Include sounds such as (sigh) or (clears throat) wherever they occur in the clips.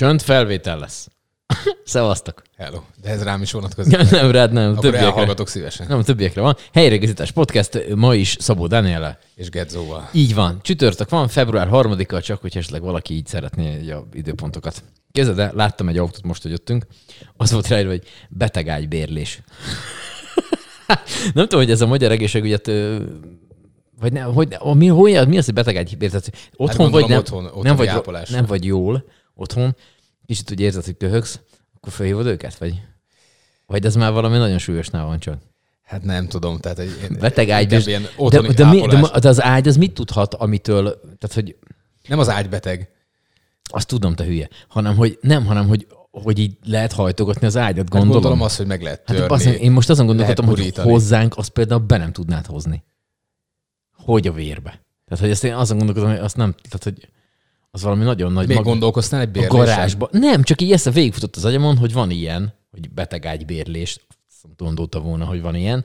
Csönd felvétel lesz. (laughs) Szevasztok. Hello. De ez rám is vonatkozik. Ja, nem, rád nem. Akkor Többiekre, elhallgatok szívesen. nem, többiekre van. Helyreigazítás podcast ma is Szabó Daniele. És Gedzóval. Így van. Csütörtök van, február 3-a, csak hogy esetleg valaki így szeretné egy a időpontokat. Képzeld el, láttam egy autót most, hogy jöttünk. Az volt rá, hogy betegágybérlés. (laughs) nem tudom, hogy ez a magyar egészségügyet vagy ne, hogy, mi, hogy, mi az, hogy betegágybérlés? Tehát Otthon Hát vagy nem, otthon- otthoni nem, vagy, ápolásra. nem vagy jól otthon, kicsit úgy érzed, hogy köhögsz, akkor felhívod őket, vagy? Vagy ez már valami nagyon súlyosnál van csak. Hát nem tudom, tehát egy én, Beteg ágy, inkább ilyen de, de, mi, de, de, az ágy az mit tudhat, amitől, tehát hogy Nem az ágybeteg. azt tudom, te hülye, hanem hogy nem, hanem hogy, hogy így lehet hajtogatni az ágyat, Hát gondolom. gondolom azt, hogy meg lehet hát törni. basz, én most azon gondolkodtam, hogy hozzánk azt például be nem tudnád hozni. Hogy a vérbe. Tehát, hogy ezt én azon gondolkodom, hogy azt nem, tehát, hogy az valami nagyon nagy Még mag- gondolkoztál egy a bérlésen? garázsba. Nem, csak így ezt végigfutott az agyamon, hogy van ilyen, hogy betegágybérlés. Gondolta volna, hogy van ilyen.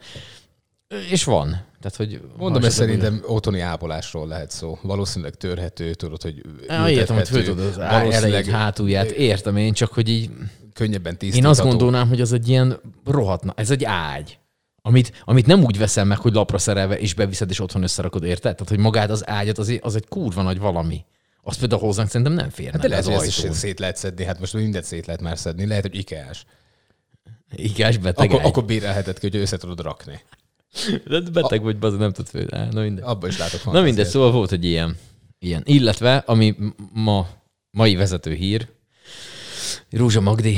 És van. Tehát, hogy Mondom, ez szerintem otthoni ápolásról lehet szó. Valószínűleg törhető, tudod, hogy Ja, értem, hogy föl tudod az á- elejét, hátulját. Értem én, csak hogy így könnyebben én tisztítható. azt gondolnám, hogy az egy ilyen rohatna, ez egy ágy. Amit, amit nem úgy veszem meg, hogy lapra szerelve, és beviszed, és otthon összerakod, érted? Tehát, hogy magát az ágyat, az, az egy kurva nagy valami. Azt például hozzánk szerintem nem férne Hát de le lehet, az hogy ezt szét lehet szedni. Hát most mindent szét lehet már szedni. Lehet, hogy ikeás. Igás beteg Akkor, akkor bérelheted ki, hogy össze tudod rakni. De beteg vagy, bazd, nem föl. Á, Na mindegy. Abba is látok Na mindegy, szóval volt egy ilyen. ilyen. Illetve, ami ma, mai vezető hír, Rózsa Magdi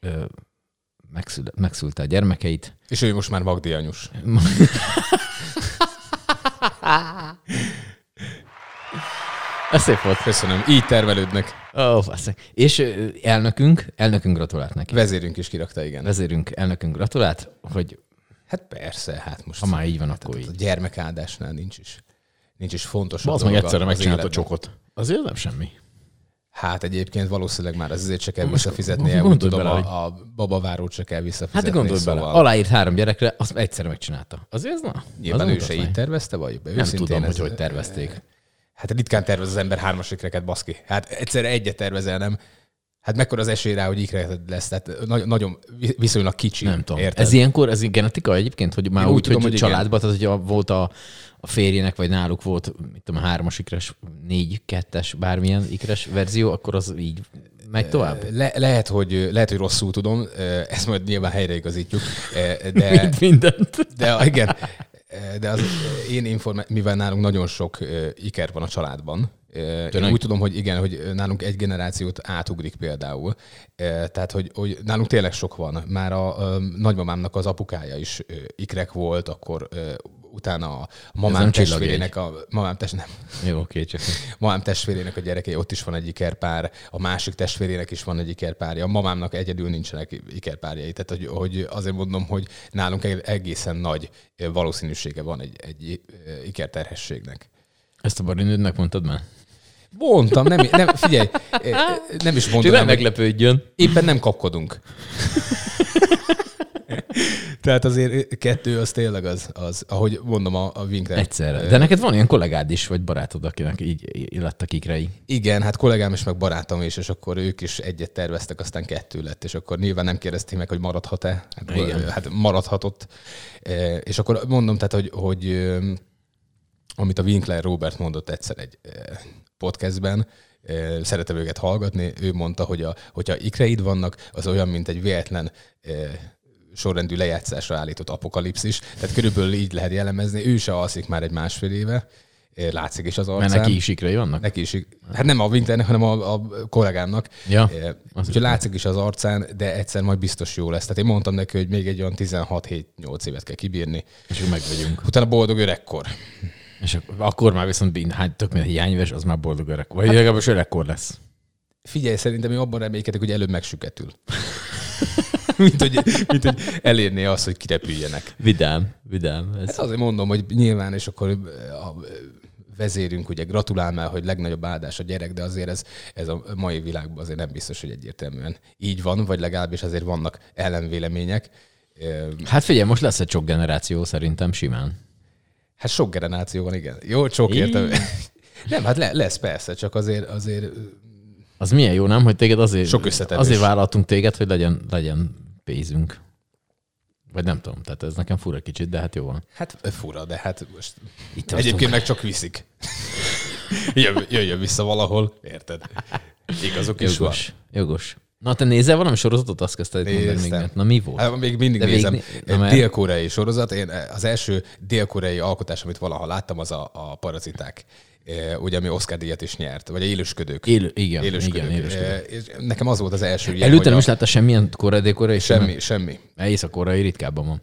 ö, megszül, megszülte a gyermekeit. És ő most már Magdi anyus. (laughs) Ez szép volt. Köszönöm. Így tervelődnek. Ó, oh, És elnökünk, elnökünk gratulált neki. Vezérünk is kirakta, igen. Vezérünk, elnökünk gratulált, hogy Hát persze, hát most ha már így van, akkor a így. gyermekáldásnál nincs is. Nincs is fontos. Az meg egyszerre megcsinálta a csokot. Azért nem semmi. Hát egyébként valószínűleg már ezért se kell visszafizetnie. Úgy tudom, bele, a, a babavárót se kell Hát visszafizetni. de gondolj bele, szóval aláírt három gyerekre, azt egyszerre megcsinálta. Azért ez na? Nyilván az ő se így tervezte, vagy? Nem tudom, ez- hogy hogy tervezték. Hát ritkán tervez az ember hármas ikreket, baszki. Hát egyszerre egyet tervezel, nem? Hát mekkora az esély rá, hogy ikreted lesz? Tehát nagy, nagyon vi- viszonylag kicsi. Nem tudom. Érted? Ez ilyenkor, ez genetika egyébként, hogy már Én úgy, úgy tudom, hogy, családban, tehát hogy a, volt a, a férjének, vagy náluk volt, mit tudom, hármas ikres, négy, kettes, bármilyen ikres verzió, akkor az így megy tovább. Le, lehet, hogy, lehet, hogy rosszul tudom, ezt majd nyilván helyreigazítjuk, de, (laughs) Mint mindent. de igen, de az én informá- mivel nálunk nagyon sok iker van a családban, én úgy tudom, hogy igen, hogy nálunk egy generációt átugrik például. Tehát, hogy, hogy nálunk tényleg sok van. Már a, a nagymamámnak az apukája is ikrek volt, akkor utána a mamám nem testvérének a mamám, test, nem, Jó, oké, csak mamám testvérének a gyerekei, ott is van egy ikerpár, a másik testvérének is van egy ikerpárja, a mamámnak egyedül nincsenek ikerpárjai. Tehát, hogy, hogy azért mondom, hogy nálunk egy egészen nagy valószínűsége van egy, egy ikerterhességnek. ezt a barinődnek mondtad már? Mondtam, nem, nem, figyelj, (laughs) nem is Csak mondtam, nem hogy meglepődjön. éppen nem kapkodunk. (laughs) Tehát azért kettő az tényleg az, az ahogy mondom, a, a Winkler. Egyszerre. De neked van ilyen kollégád is, vagy barátod, akinek így illettek ikrei. Igen, hát kollégám is, meg barátom is, és akkor ők is egyet terveztek, aztán kettő lett, és akkor nyilván nem kérdezték meg, hogy maradhat-e. Hát, Igen. hát maradhatott. És akkor mondom, tehát, hogy, hogy amit a Winkler Robert mondott egyszer egy podcastben, szeretem őket hallgatni, ő mondta, hogy a, hogyha ikreid vannak, az olyan, mint egy véletlen sorrendű lejátszásra állított apokalipszis. Tehát körülbelül így lehet jellemezni. Ő se alszik már egy másfél éve, látszik is az arcán. Mert neki is ikrei vannak? Neki is, hát nem a Winklernek, hanem a, a kollégámnak. Ja, Úgyhogy látszik is az arcán, de egyszer majd biztos jó lesz. Tehát én mondtam neki, hogy még egy olyan 16-7-8 évet kell kibírni. és meg vagyunk. Utána boldog öregkor. És akkor, már viszont hány, tök minden hiányves, az már boldog öreg. Vagy legalábbis öregkor lesz. Figyelj, szerintem én abban reménykedek, hogy előbb megsüketül. Mint, hogy, mint hogy elérné azt, hogy kirepüljenek. Vidám, vidám. Ez. Hát azért mondom, hogy nyilván, és akkor a vezérünk ugye gratulál már, hogy legnagyobb áldás a gyerek, de azért ez, ez a mai világban azért nem biztos, hogy egyértelműen így van, vagy legalábbis azért vannak ellenvélemények. Ö, Hát figyelj, most lesz egy sok generáció szerintem simán. Hát sok generáció van, igen. Jó, sok értem. (laughs) Nem, hát le, lesz persze, csak azért, azért Az milyen jó, nem? Hogy téged azért, Sok összetevés. azért vállaltunk téged, hogy legyen, legyen pénzünk. Vagy nem tudom, tehát ez nekem fura kicsit, de hát jó van. Hát fura, de hát most Itt tartunk. egyébként meg csak viszik. (laughs) Jön, jöjjön vissza valahol, érted? Igazok is van. Jogos. Jogos. Na, te nézel valami sorozatot? Azt kezdted mondani még. Mert- Na, mi volt? Hát még mindig De nézem. na, Egy mert- dél-koreai sorozat. Én az első dél-koreai alkotás, amit valaha láttam, az a, a paraziták. Eh, Ugye, ami Oscar díjat is nyert, vagy a élősködők. Élő, igen, élősködők. igen, élősködők. Eh, és nekem az volt az első ilyen, Előtte nem a- is látta semmilyen koreai Semmi, semmi. Észak-koreai ritkábban van.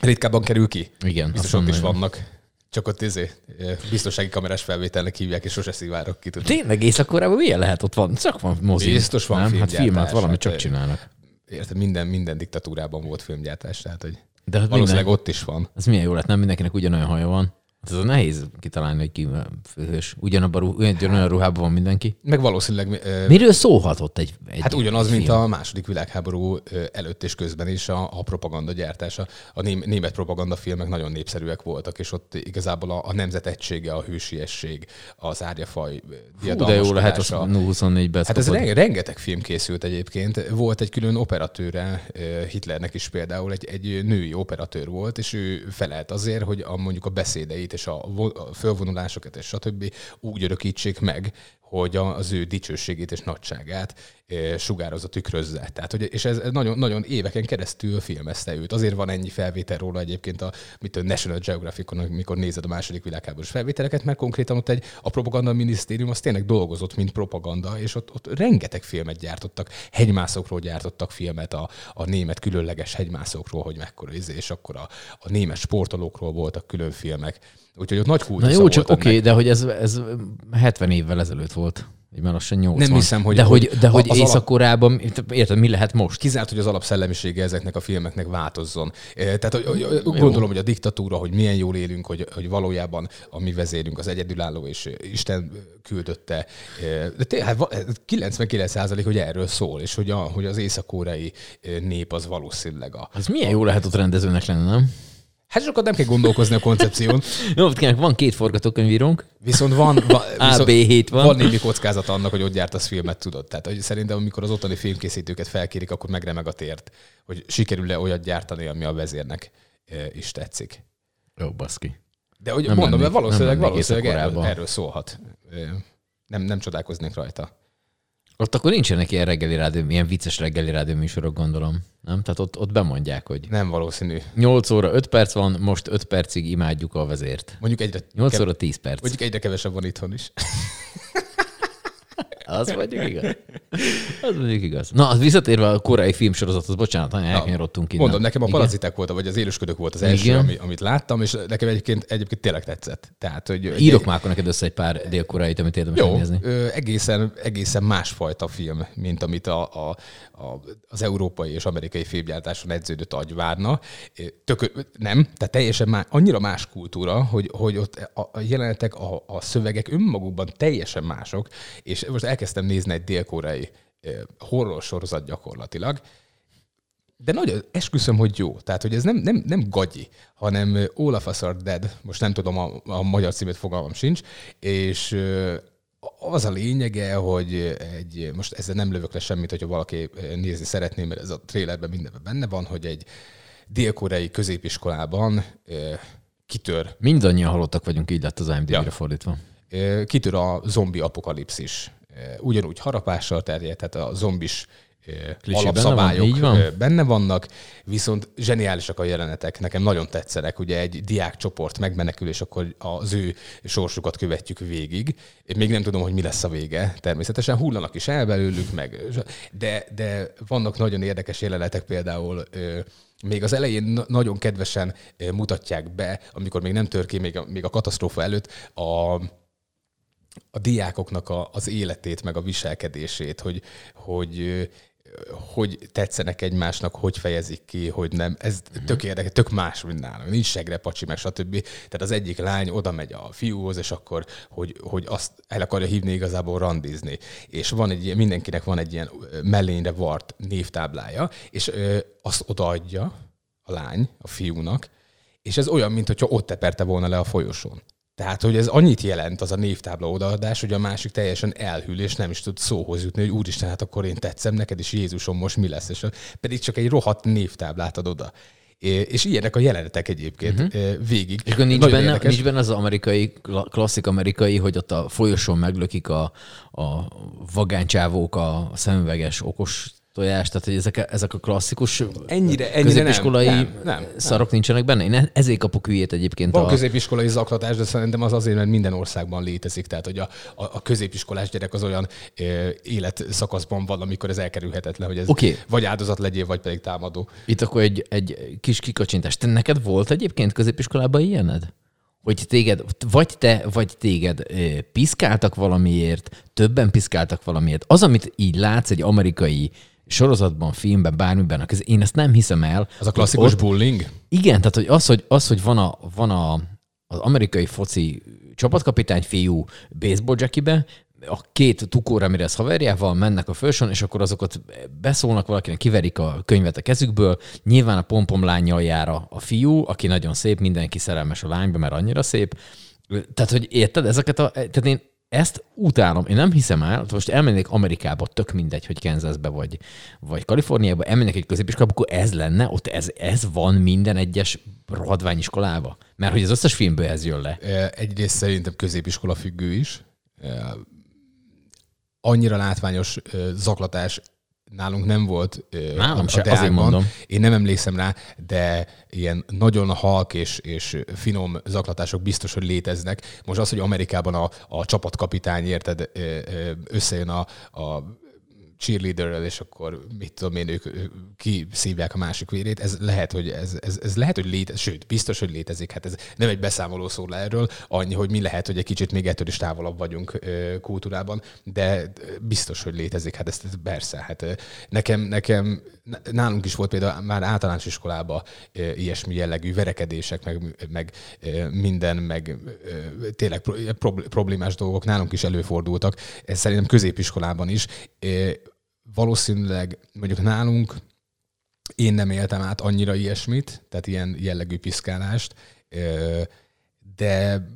Ritkábban kerül ki. Igen. Biztos ott is vannak. Csak ott izé, eh, biztonsági kamerás felvételnek hívják, és sose szivárok ki. tudod. Tényleg Észak-Koreában milyen lehet? Ott van, csak van mozi. Biztos van nem? Hát filmet valami hát, csak eh, csinálnak. Érted, minden, minden diktatúrában volt filmgyártás, tehát hogy De hát valószínűleg minden, ott is van. az milyen jó lett, nem mindenkinek ugyanolyan haja van. Hát ez nehéz kitalálni, hogy ki főhős. Ugyanabban ugyanolyan ruhában van mindenki. Meg valószínűleg eh, Miről szólhatott egy, egy Hát ugyanaz, mint film? a második világháború ö, előtt és közben is a, a propaganda gyártása. A ném- német propaganda filmek nagyon népszerűek voltak, és ott igazából a, a nemzet egysége, a hősiesség, az árjafaj Fú, de jó lehet, az diadalmaskodása. 24-ben Hát ez re- rengeteg film készült egyébként. Volt egy külön operatőre, ö, Hitlernek is például egy, egy női operatőr volt, és ő felelt azért, hogy a, mondjuk a beszédeit és a, a fölvonulásokat és stb. úgy örökítsék meg, hogy az ő dicsőségét és nagyságát eh, sugározza, tükrözze. Tehát, hogy, és ez nagyon, nagyon éveken keresztül filmezte őt. Azért van ennyi felvétel róla egyébként a, mit a National Geographicon, amikor nézed a második világháborús felvételeket, mert konkrétan ott egy, a propaganda minisztérium az tényleg dolgozott, mint propaganda, és ott, ott rengeteg filmet gyártottak. Hegymászokról gyártottak filmet, a, a német különleges hegymászokról, hogy mekkora izé, és akkor a, a német sportolókról voltak külön filmek. Úgyhogy ott nagy Na kultusza jó, csak oké, okay, de hogy ez, ez 70 évvel ezelőtt volt. Így már lassan 80. Nem hiszem, hogy- de hogy, de hogy az alap- Észak-Koreában, érted, mi lehet most? kizárt, hogy az alapszellemisége ezeknek a filmeknek változzon. Eh, Tehát hogy, hogy, gondolom, hogy a diktatúra, hogy milyen jól élünk, hogy, hogy valójában a mi vezérünk az egyedülálló, és Isten küldötte. De tényleg, hát va- 99% hogy erről szól, és hogy, a, hogy az észak-koreai eh, nép az valószínűleg a... Az milyen jó lehet ott rendezőnek lenni, nem? Hát sokat nem kell gondolkozni a koncepción, (laughs) Jó, van két forgatókönyvírónk, viszont van, van, (laughs) viszont B, 7 van. van némi kockázat annak, hogy ott gyártasz filmet, tudod. Tehát hogy szerintem, amikor az ottani filmkészítőket felkérik, akkor megremeg a tért, hogy sikerül-e olyat gyártani, ami a vezérnek is tetszik. Jó, baszki. De hogy Nem mondom, mennék- mert valószínűleg, valószínűleg erről, erről szólhat. Nem, nem csodálkoznék rajta. Ott akkor nincsenek ilyen reggeli rádió, ilyen vicces reggeli rádió műsorok, gondolom. Nem? Tehát ott, ott bemondják, hogy Nem valószínű. 8 óra 5 perc van, most 5 percig imádjuk a vezért. Mondjuk egyre, 8 kev- óra 10 perc. mondjuk egyre kevesebb van itthon is. Az mondjuk igaz. (laughs) Az mondjuk igaz. Na, az visszatérve a koreai filmsorozathoz, bocsánat, nagyon elkanyarodtunk innen. Mondom, nekem a paraziták volt, vagy az élősködök volt az első, Igen. ami, amit láttam, és nekem egyébként, egyébként tényleg tetszett. Tehát, hogy Írok már akkor neked össze egy pár dél-koreait, amit érdemes Jó, megnézni. ö, egészen, egészen másfajta film, mint amit a, a, a, az európai és amerikai filmgyártáson edződött agy várna. Tök, nem, tehát teljesen más, annyira más kultúra, hogy, hogy ott a, a jelenetek, a, a szövegek önmagukban teljesen mások, és most elkezdtem nézni egy dél-koreai horror sorozat gyakorlatilag, de nagyon esküszöm, hogy jó. Tehát, hogy ez nem, nem, nem gagyi, hanem All of Us Are Dead, most nem tudom a, a magyar címét, fogalmam sincs, és az a lényege, hogy egy, most ezzel nem lövök le semmit, hogyha valaki nézni szeretné, mert ez a trailerben mindenben benne van, hogy egy dél-koreai középiskolában kitör, Mindannyian halottak vagyunk, így lett az IMDb-re Ja. fordítva. kitör a zombi apokalipszis. Ö, Ugyanúgy harapással terjed, tehát a zombis ö, Klisé benne alapszabályok van? Így van? ö, benne vannak, viszont zseniálisak a jelenetek, nekem nagyon tetszenek. Ugye egy diákcsoport megmenekül, és akkor az ő sorsukat követjük végig. Én még nem tudom, hogy mi lesz a vége. Természetesen hullanak is el belőlük, meg, de, de vannak nagyon érdekes jelenetek, például még az elején na- nagyon kedvesen mutatják be, amikor még nem tör ki, még a, még a katasztrófa előtt, a, a diákoknak a, az életét, meg a viselkedését, hogy, hogy hogy tetszenek egymásnak, hogy fejezik ki, hogy nem. Ez tök érdekes, tök más, mint nálam. Nincs segre, pacsi, meg stb. Tehát az egyik lány oda megy a fiúhoz, és akkor, hogy, hogy azt el akarja hívni igazából randizni. És van egy mindenkinek van egy ilyen mellényre vart névtáblája, és ö, azt odaadja a lány a fiúnak, és ez olyan, mintha ott teperte volna le a folyosón. Tehát, hogy ez annyit jelent az a névtábla odaadás, hogy a másik teljesen elhűl, és nem is tud szóhoz jutni, hogy úristen, hát akkor én tetszem neked, és Jézusom most mi lesz, és pedig csak egy rohadt névtáblát ad oda. És ilyenek a jelenetek egyébként uh-huh. végig. És akkor nincs benne, nincs benne az amerikai, klasszik amerikai, hogy ott a folyosón meglökik a, a vagáncsávók a szemüveges okos tojás, tehát hogy ezek, ezek a klasszikus ennyire, ennyire középiskolai nem, nem, nem, szarok nem. nincsenek benne. Én ezért kapok hülyét egyébként. Van a... középiskolai zaklatás, de szerintem az azért, mert minden országban létezik. Tehát, hogy a, a, a középiskolás gyerek az olyan e, életszakaszban van, amikor ez elkerülhetetlen, hogy ez okay. vagy áldozat legyél, vagy pedig támadó. Itt akkor egy, egy kis kikacsintás. Te neked volt egyébként középiskolában ilyened? hogy téged, vagy te, vagy téged piszkáltak valamiért, többen piszkáltak valamiért. Az, amit így látsz egy amerikai sorozatban, filmben, bármiben, én ezt nem hiszem el. Az a klasszikus ott, bullying? Igen, tehát hogy az, hogy, az, hogy van, a, van a, az amerikai foci csapatkapitány fiú baseball jackibe, a két tukóra, amire ez haverjával mennek a főson, és akkor azokat beszólnak valakinek, kiverik a könyvet a kezükből. Nyilván a pompom lányjal jár a, a fiú, aki nagyon szép, mindenki szerelmes a lányba, mert annyira szép. Tehát, hogy érted, ezeket a, tehát én ezt utálom. Én nem hiszem el, most elmennék Amerikába, tök mindegy, hogy Kansasbe vagy, vagy Kaliforniába, elmennék egy középiskolába, akkor ez lenne, ott ez, ez van minden egyes rohadványiskolába. Mert hogy az összes filmből ez jön le. Egyrészt szerintem középiskola függő is. Annyira látványos zaklatás nálunk nem volt Nálam se, azért mondom. Én nem emlékszem rá, de ilyen nagyon halk és, és finom zaklatások biztos, hogy léteznek. Most az, hogy Amerikában a, a csapatkapitány, érted, összejön a, a cheerleaderrel, és akkor mit tudom én, ők kiszívják a másik vérét. Ez lehet, hogy ez, ez, ez lehet, hogy létezik, sőt, biztos, hogy létezik. Hát ez nem egy beszámoló szól erről, annyi, hogy mi lehet, hogy egy kicsit még ettől is távolabb vagyunk kultúrában, de biztos, hogy létezik. Hát ezt persze. Hát nekem, nekem, nálunk is volt például már általános iskolában ilyesmi jellegű verekedések, meg, meg minden, meg tényleg problémás dolgok nálunk is előfordultak. Ez szerintem középiskolában is valószínűleg mondjuk nálunk én nem éltem át annyira ilyesmit, tehát ilyen jellegű piszkálást, de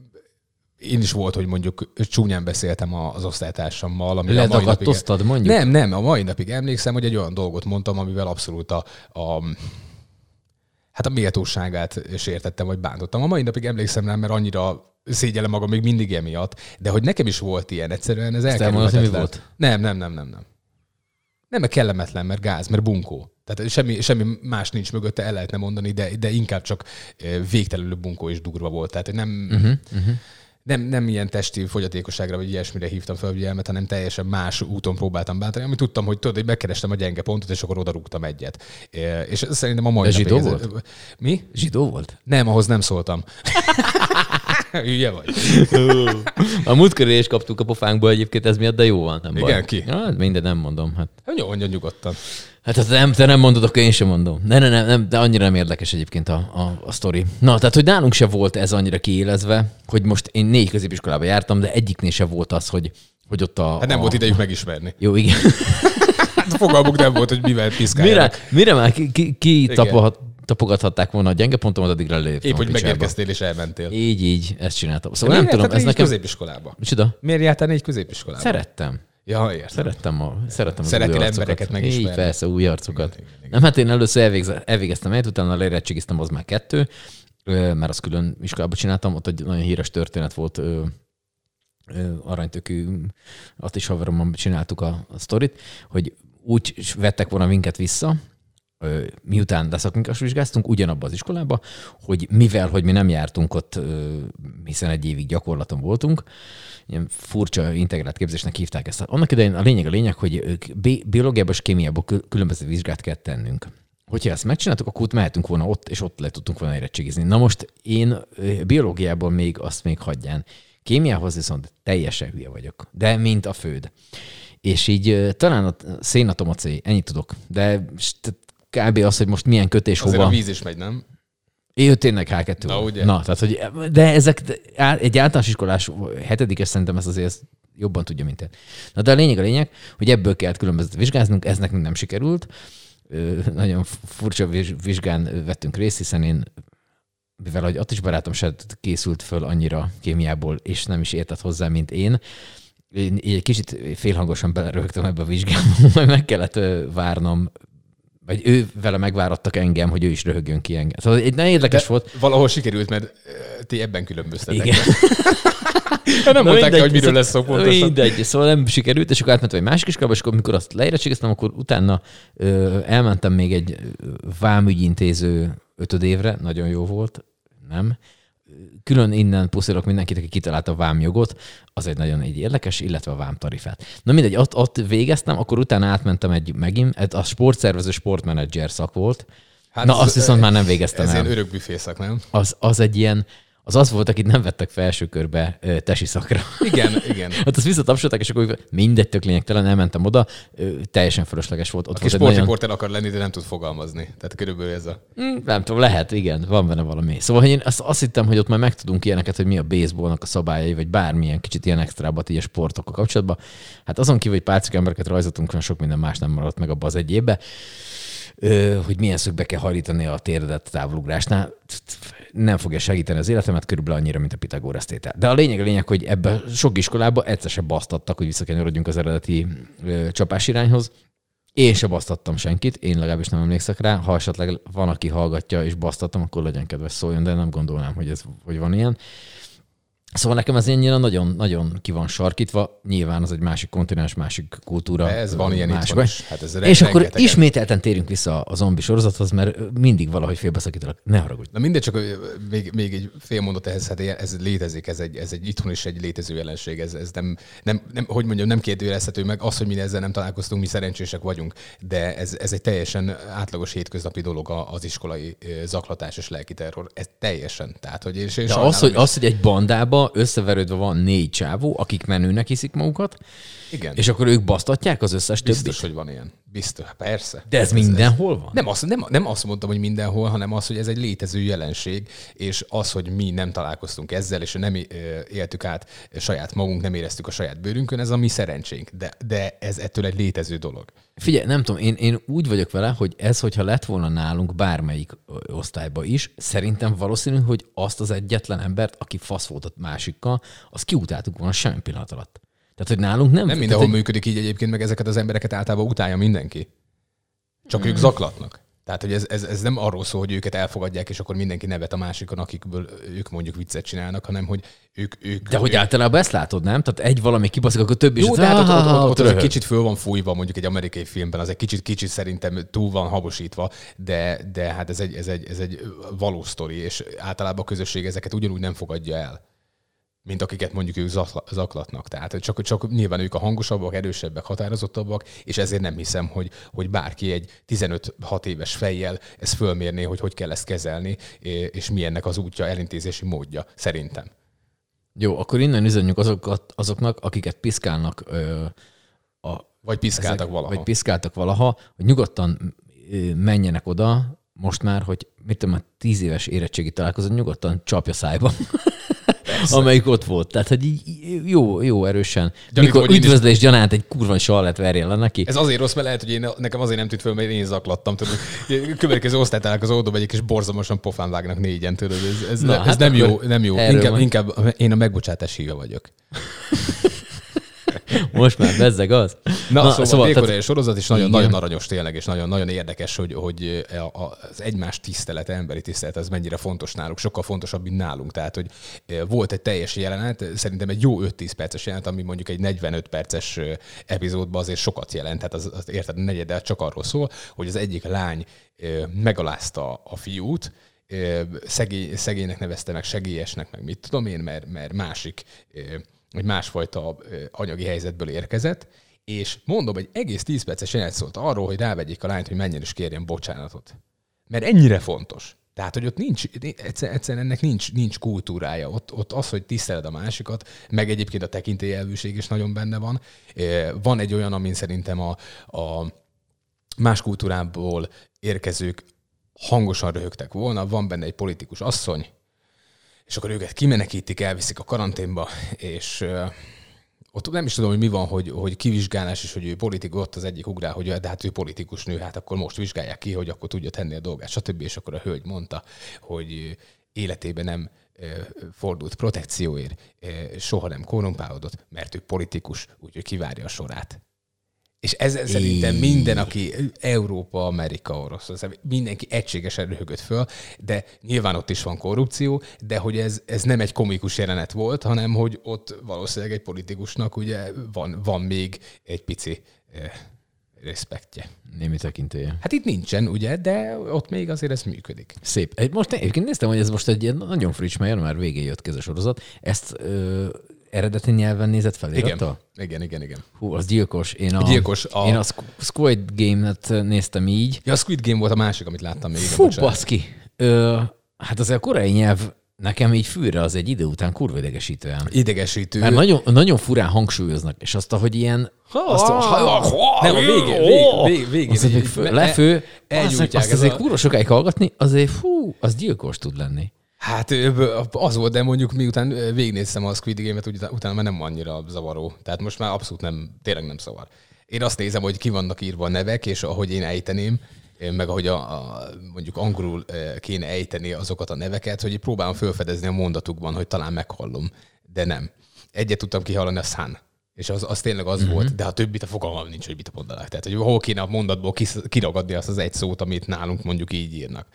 én is volt, hogy mondjuk csúnyán beszéltem az osztálytársammal. Ledagadtoztad, mondjuk? Nem, nem, a mai napig emlékszem, hogy egy olyan dolgot mondtam, amivel abszolút a, a hát a méltóságát sértettem, vagy bántottam. A mai napig emlékszem rá, mert annyira szégyellem magam még mindig emiatt, de hogy nekem is volt ilyen, egyszerűen ez elkerülhetetlen. mi volt? Nem, nem, nem, nem, nem. Nem, mert kellemetlen, mert gáz, mert bunkó. Tehát semmi, semmi más nincs mögötte, el lehetne mondani, de, de inkább csak eh, végtelenül bunkó és durva volt. Tehát nem, uh-huh, uh-huh. Nem, nem ilyen testi fogyatékosságra vagy ilyesmire hívtam fel figyelmet, hanem teljesen más úton próbáltam bántani, amit tudtam, hogy tudod, hogy megkerestem a gyenge pontot, és akkor oda rúgtam egyet. És szerintem a mai de zsidó volt? Ez, mi? Zsidó volt? Nem, ahhoz nem szóltam. (laughs) (laughs) Hülye vagy. a múltkor is kaptuk a pofánkból egyébként, ez miatt, de jó van. Nem Igen, baj. ki? Ja, minden nem mondom. Hát. Hát jó, mondja nyugodtan. Hát ha nem, te nem mondod, akkor én sem mondom. Ne, ne, ne, nem, de annyira nem érdekes egyébként a, a, a sztori. Na, tehát, hogy nálunk se volt ez annyira kiélezve, hogy most én négy középiskolába jártam, de egyiknél se volt az, hogy, hogy ott a... Hát nem a, volt idejük megismerni. Jó, igen. (laughs) hát fogalmuk nem volt, hogy mivel piszkáljanak. Mire, mire már ki, ki, ki tapogathatták volna a gyenge pontomat, addig leléptem. Épp, hogy megérkeztél és elmentél. Így, így, ezt csináltam. Szóval nem tudom, ez nekem... középiskolába? Micsoda? Miért jártál négy középiskolába? Szerettem. Ja, értem. Szerettem, a, szerettem az Szeretnél új embereket megismerni. Így, persze, új arcokat. Igen, igen, igen. Nem, hát én először elvégeztem, elvégeztem egyet, utána leérettségiztem, az már kettő, mert azt külön iskolába csináltam, ott egy nagyon híres történet volt, aranytökű, azt is haverommal csináltuk a, a sztorit, hogy úgy vettek volna minket vissza, miután leszakmunkás vizsgáztunk, ugyanabba az iskolába, hogy mivel, hogy mi nem jártunk ott, hiszen egy évig gyakorlaton voltunk, ilyen furcsa integrált képzésnek hívták ezt. Annak idején a lényeg a lényeg, hogy ők biológiában és kémiában különböző vizsgát kell tennünk. Hogyha ezt megcsináltuk, akkor ott mehetünk volna ott, és ott le tudtunk volna érettségizni. Na most én biológiában még azt még hagyján. Kémiához viszont teljesen hülye vagyok, de mint a főd. És így talán a szénatomacé, ennyit tudok, de kb. az, hogy most milyen kötés Azért hova. a víz is megy, nem? Ő tényleg H2. Na, ugye? Na, tehát, hogy, de ezek, egy általános iskolás hetedikes szerintem ezt azért jobban tudja, mint én. Na, de a lényeg a lényeg, hogy ebből kellett különbözőt vizsgáznunk, ez nekünk nem sikerült. Nagyon furcsa vizsgán vettünk részt, hiszen én mivel hogy ott is barátom se készült föl annyira kémiából, és nem is értett hozzá, mint én, én egy kicsit félhangosan belerögtem ebbe a vizsgába, (laughs) majd meg kellett várnom vagy ő vele megvárattak engem, hogy ő is röhögjön ki engem. Szóval egy nagyon érdekes De volt. Valahol sikerült, mert ti ebben különböztetek. Igen. (laughs) nem mondták mindegy, hogy miről lesz szó pontosan. Mindegy, szóval nem sikerült, és akkor átmentem egy másik iskolába, és akkor amikor azt leérettségeztem, akkor utána ö, elmentem még egy vámügyintéző ötöd évre, nagyon jó volt, nem? Külön innen puszilok mindenkit, aki kitalálta a vámjogot, az egy nagyon egy érdekes, illetve a vámtarifát. Na mindegy, ott, ott végeztem, akkor utána átmentem egy megint, a sportszervező sportmenedzser szak volt. Hát Na, azt viszont már nem végeztem ez el. Ez ilyen örök büfészak, nem? Az, az egy ilyen, az az volt, akit nem vettek fel első körbe tesi szakra. Igen, (laughs) igen. hát azt visszatapsolták, és akkor mindegy, tök lényegtelen, elmentem oda, teljesen fölösleges volt. Ott Aki sportriporter nagyon... akar lenni, de nem tud fogalmazni. Tehát körülbelül ez a... Mm, nem tudom, lehet, igen, van benne valami. Szóval hogy én azt, azt hittem, hogy ott már megtudunk ilyeneket, hogy mi a baseballnak a szabályai, vagy bármilyen kicsit ilyen extrábat így a sportokkal kapcsolatban. Hát azon kívül, hogy pálcik embereket rajzoltunk, sok minden más nem maradt meg abba az egy évbe hogy milyen szögbe kell hajlítani a térdet távolugrásnál. Nem fogja segíteni az életemet, körülbelül annyira, mint a Pitagoras tétel. De a lényeg a lényeg, hogy ebbe sok iskolába egyszer se basztattak, hogy visszakanyarodjunk az eredeti csapás irányhoz. Én se basztattam senkit, én legalábbis nem emlékszek rá. Ha esetleg van, aki hallgatja és basztattam, akkor legyen kedves szóljon, de nem gondolnám, hogy ez hogy van ilyen. Szóval nekem ez ennyire nagyon, nagyon ki van sarkítva. Nyilván az egy másik kontinens, másik kultúra. Ez van ilyen más is. Hát ez És akkor rengetegen. ismételten térünk vissza a zombi sorozathoz, mert mindig valahogy félbeszakítalak. Ne haragudj. Na mindegy, csak még, még egy fél mondat ehhez, hát ez létezik, ez egy, ez egy itthon is egy létező jelenség. Ez, ez nem, nem, nem, hogy mondjam, nem kérdőjelezhető meg. Az, hogy mi ezzel nem találkoztunk, mi szerencsések vagyunk, de ez, ez egy teljesen átlagos hétköznapi dolog az iskolai zaklatás és lelki terror. Ez teljesen. Tehát, hogy, és, és de az, hogy, az, hogy egy bandába összeverődve van négy csávó, akik menőnek hiszik magukat, igen. És akkor ők basztatják az összes Biztos, többit? hogy van ilyen. Biztos, persze. De ez, ez mindenhol ez, van? Nem azt, nem, nem azt mondtam, hogy mindenhol, hanem az, hogy ez egy létező jelenség, és az, hogy mi nem találkoztunk ezzel, és nem éltük át saját magunk, nem éreztük a saját bőrünkön, ez a mi szerencsénk. De, de ez ettől egy létező dolog. Figyelj, nem tudom, én, én úgy vagyok vele, hogy ez, hogyha lett volna nálunk bármelyik osztályba is, szerintem valószínű, hogy azt az egyetlen embert, aki fasz volt a másikkal, az kiutáltuk volna semmi pillanat alatt. Tehát, hogy nálunk nem... Nem mindenhol tehát, működik így egyébként, meg ezeket az embereket általában utálja mindenki. Csak hmm. ők zaklatnak. Tehát, hogy ez, ez, ez nem arról szól, hogy őket elfogadják, és akkor mindenki nevet a másikon, akikből ők mondjuk viccet csinálnak, hanem hogy ők... ők de hogy ők... általában ezt látod, nem? Tehát egy valami kibaszik, akkor több is. Jó, de hát ott, ott, ott, ott, ott egy kicsit föl van fújva, mondjuk egy amerikai filmben, az egy kicsit, kicsit szerintem túl van habosítva, de, de hát ez egy, ez, egy, ez egy valós sztori, és általában a közösség ezeket ugyanúgy nem fogadja el mint akiket mondjuk ők zaklatnak. Tehát csak, csak nyilván ők a hangosabbak, erősebbek, határozottabbak, és ezért nem hiszem, hogy, hogy bárki egy 15-6 éves fejjel ezt fölmérné, hogy hogy kell ezt kezelni, és mi ennek az útja, elintézési módja, szerintem. Jó, akkor innen üzenjük azokat, azoknak, akiket piszkálnak ö, a, vagy piszkáltak ezek, valaha. Vagy piszkáltak valaha, hogy nyugodtan menjenek oda, most már, hogy mit tudom, a tíz éves érettségi találkozón nyugodtan csapja szájba. (laughs) Persze. amelyik ott volt. Tehát, hogy így jó, jó erősen. Gyanító, Mikor üdvözlés is... gyanánt egy kurva sallet verjen le neki. Ez azért rossz, mert lehet, hogy én, nekem azért nem tűnt föl, mert én zaklattam. Tudod, következő osztálytalálkozó oda megyek, és borzalmasan pofán vágnak négyen. Tudod, ez, ez, Na, ne, ez hát nem jó, nem jó. Inkább, inkább én a megbocsátás híve vagyok. (laughs) Most már bezzeg az. Na, Na szóval, szóval a tehát... sorozat is nagyon, nagyon aranyos tényleg, és nagyon, nagyon érdekes, hogy, hogy az egymás tisztelet, emberi tisztelet, ez mennyire fontos náluk, sokkal fontosabb, mint nálunk. Tehát, hogy e, volt egy teljes jelenet, szerintem egy jó 5-10 perces jelenet, ami mondjuk egy 45 perces e, epizódban azért sokat jelent. Tehát az, az érted, negyed csak arról szól, hogy az egyik lány megalázta a fiút, szegény, szegénynek nevezte meg, segélyesnek, meg mit tudom én, mert, mert másik egy másfajta anyagi helyzetből érkezett, és mondom, egy egész 10 perces jelenet szólt arról, hogy rávegyék a lányt, hogy menjen és kérjen bocsánatot. Mert ennyire fontos. Tehát, hogy ott nincs, egyszer, egyszer ennek nincs, nincs kultúrája. Ott, ott az, hogy tiszteled a másikat, meg egyébként a tekintélyelvűség is nagyon benne van. Van egy olyan, amin szerintem a, a más kultúrából érkezők hangosan röhögtek volna. Van benne egy politikus asszony, és akkor őket kimenekítik, elviszik a karanténba, és ott nem is tudom, hogy mi van, hogy, hogy kivizsgálás, és hogy ő politikus, ott az egyik ugrál, hogy de hát ő politikus nő, hát akkor most vizsgálják ki, hogy akkor tudja tenni a dolgát, stb. És akkor a hölgy mondta, hogy életében nem fordult protekcióért, soha nem korrumpálódott, mert ő politikus, úgyhogy kivárja a sorát. És ezzel szerintem minden, aki Európa, Amerika, Oroszország, mindenki egységesen röhögött föl, de nyilván ott is van korrupció, de hogy ez, ez nem egy komikus jelenet volt, hanem hogy ott valószínűleg egy politikusnak ugye van, van még egy pici eh, respektje. Némi tekintélye. Hát itt nincsen, ugye, de ott még azért ez működik. Szép. Most egyébként néztem, hogy ez most egy ilyen nagyon friss, mert már végén jött ki ez a sorozat. Ezt ö, eredeti nyelven nézett fel? Igen. igen, igen, igen. Hú, az gyilkos. Én a, gyilkos. A... Én a Squid Game-et néztem így. Ja, a Squid Game volt a másik, amit láttam még. Fú, baszki. Ö, hát azért a korai nyelv nekem így fűre az egy idő után kurva idegesítően. Idegesítő. Mert nagyon, nagyon furán hangsúlyoznak, és azt, hogy ilyen... Azt, nem, a végén, végén, végén, az, végén fő, lefő, azt, azt azért kurva sokáig hallgatni, azért fú, az gyilkos tud lenni. Hát az volt, de mondjuk miután végignéztem a Squid Game-et, utána már nem annyira zavaró. Tehát most már abszolút nem, tényleg nem szavar. Én azt nézem, hogy ki vannak írva a nevek, és ahogy én ejteném, meg ahogy a, a, mondjuk angolul kéne ejteni azokat a neveket, hogy próbálom felfedezni a mondatukban, hogy talán meghallom, de nem. Egyet tudtam kihallani a Sun, és az, az tényleg az uh-huh. volt, de a többit a fogalmam nincs, hogy mit mondanak. Tehát, hogy hol kéne a mondatból kiragadni azt az egy szót, amit nálunk mondjuk így írnak.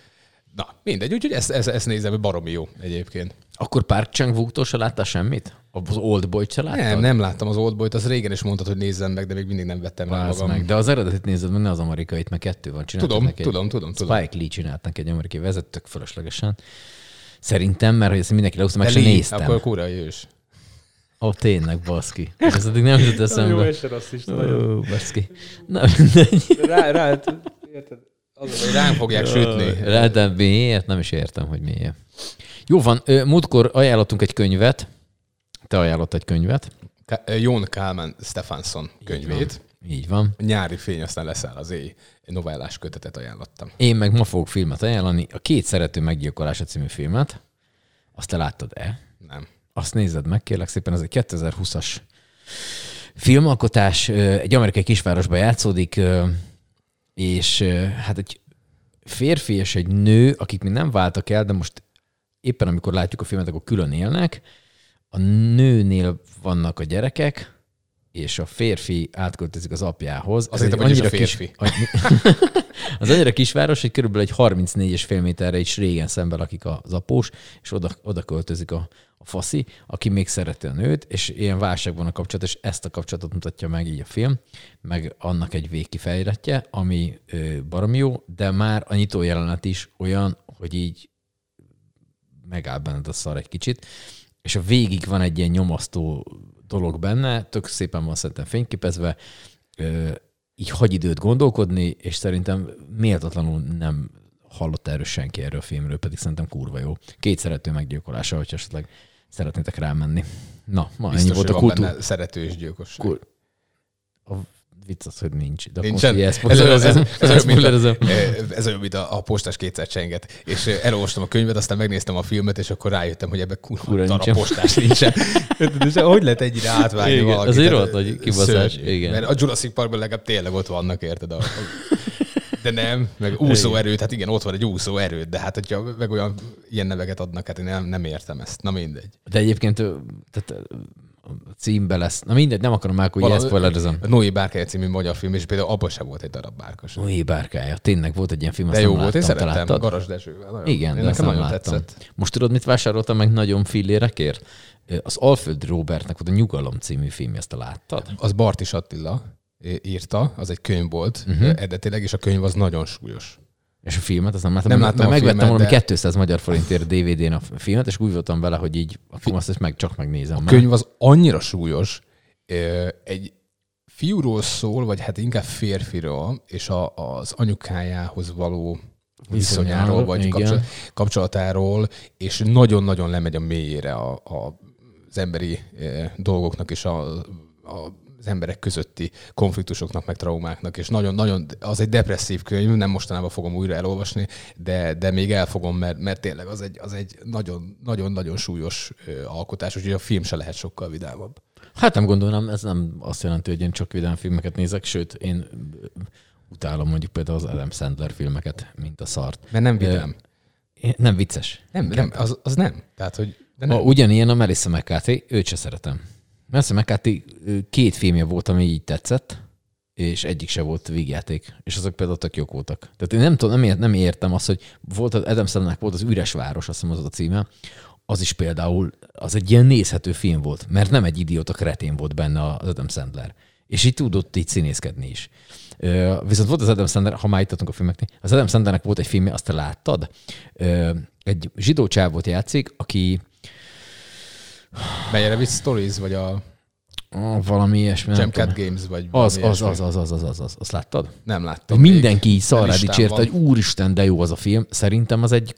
Na, mindegy, úgyhogy ezt, ezt, ezt nézem, baromi jó egyébként. Akkor Park chang wook se láttál semmit? Az Oldboy-t se láttad? Nem, nem láttam az Oldboy-t, az régen is mondtad, hogy nézzem meg, de még mindig nem vettem rá magam. meg, de az eredetit nézed meg, ne az amerikait, mert kettő van. tudom, neki tudom, tudom, tudom. Spike Lee csinált neki egy amerikai vezetők fölöslegesen. Szerintem, mert hogy ezt mindenki lehúzta, meg sem néztem. Akkor koreai ős. Ó, oh, tényleg, baszki. Ez eddig nem jutott eszembe. Jó, és rasszista. Ó, baszki. Na, mindegy. Rá, rá, érted? Az, hogy ránk fogják sütni. De miért? Nem is értem, hogy miért. Jó van, múltkor ajánlottunk egy könyvet. Te ajánlott egy könyvet. Jón Kálmán Stefansson könyvét. Így van. Így van. A nyári fény aztán leszáll az éj. Novellás kötetet ajánlottam. Én meg ma fogok filmet ajánlani. A Két szerető meggyilkolása című filmet. Azt te láttad-e? Nem. Azt nézed meg, kérlek szépen, ez egy 2020-as filmalkotás. Egy amerikai kisvárosban játszódik és hát egy férfi és egy nő, akik még nem váltak el, de most éppen amikor látjuk a filmet, akkor külön élnek. A nőnél vannak a gyerekek, és a férfi átköltözik az apjához. Az egy annyira a férfi. (laughs) Kis, az annyira kisváros, hogy körülbelül egy 34,5 méterre is régen szemben lakik az após, és oda, oda költözik a, a faszi, aki még szereti a nőt, és ilyen válságban a kapcsolat, és ezt a kapcsolatot mutatja meg így a film, meg annak egy végkifejletje, ami ö, baromi jó, de már a nyitó jelenet is olyan, hogy így megáll benned a szar egy kicsit, és a végig van egy ilyen nyomasztó dolog benne, tök szépen van szerintem fényképezve, így hagy időt gondolkodni, és szerintem méltatlanul nem hallott erről senki erről a filmről, pedig szerintem kurva jó. Két szerető meggyilkolása, hogy esetleg szeretnétek rámenni. Na, ma Biztos, ennyi volt a kultúr. szerető és gyilkos. Kul- a vicc az, hogy nincs. De Nincsen. Ez, ez, ez, ez, ez, ez, ez olyan, mint a, a postás kétszer csenget. És elolvastam a könyvet, aztán megnéztem a filmet, és akkor rájöttem, hogy ebben kurva a postás nincsen. De hogy lehet ennyire átvágni Igen, valaki? Azért volt nagy kibaszás. Igen. Mert a Jurassic Parkban legalább tényleg ott vannak, érted? A, de nem, meg úszó erőt, hát igen, ott van egy úszó erőt, de hát hogyha meg olyan ilyen neveket adnak, hát én nem, nem értem ezt. Na mindegy. De egyébként tehát címbe lesz. Na mindegy, nem akarom már, hogy ezt spoilerezem. A Noé Bárkája című magyar film, és például abban sem volt egy darab bárkas. Noé Bárkája, tényleg volt egy ilyen film, De jó volt, én szerettem, Garas Dezsővel. Nagyon. Igen, de nekem nagyon láttam. tetszett. Most tudod, mit vásároltam meg nagyon fillérekért? Az Alföld Robertnek volt a Nyugalom című film, ezt a láttad? Az Bartis Attila írta, az egy könyv volt uh-huh. eredetileg, és a könyv az nagyon súlyos. És a filmet, azt nem láttam. Nem láttam mert megvettem filmet, valami de... 200 magyar forintért DVD-n a filmet, és úgy voltam vele, hogy így akkor azt meg csak megnézem. A már. könyv az annyira súlyos, egy fiúról szól, vagy hát inkább férfiról, és a, az anyukájához való viszonyáról, vagy kapcsolat, kapcsolatáról, és nagyon-nagyon lemegy a mélyére a, a, az emberi dolgoknak és a, a az emberek közötti konfliktusoknak, meg traumáknak, és nagyon-nagyon, az egy depresszív könyv, nem mostanában fogom újra elolvasni, de, de még elfogom, mert, mert tényleg az egy, az egy nagyon-nagyon súlyos alkotás, úgyhogy a film se lehet sokkal vidámabb. Hát nem gondolom, ez nem azt jelenti, hogy én csak vidám filmeket nézek, sőt, én utálom mondjuk például az Adam Sandler filmeket, mint a szart. Mert nem vidám. Én- Nem vicces. Nem, nem az, az nem. Tehát, hogy de nem. ugyanilyen a Melissa McCarthy, őt se szeretem. Melissa McCarthy két filmje volt, ami így tetszett, és egyik se volt vígjáték, és azok például tök jók voltak. Tehát én nem, tudom, nem, ért, nem értem azt, hogy volt az Adam Sandlernek volt az Üres Város, azt hiszem az a címe, az is például, az egy ilyen nézhető film volt, mert nem egy idióta kretén volt benne az Adam Sandler. És így tudott így színészkedni is. Viszont volt az Adam Sandler, ha már itt a filmeknél, az Adam Sandlernek volt egy filmje, azt te láttad? Egy zsidó csávot játszik, aki Melyre With Stories, vagy a Ah, valami ilyesmi. nem Jam tudom. Cat Games, vagy Az, az, az, az, az, az, az, az, azt láttad? Nem láttam. Mindenki így szarrá dicsérte, hogy úristen, de jó az a film. Szerintem az egy,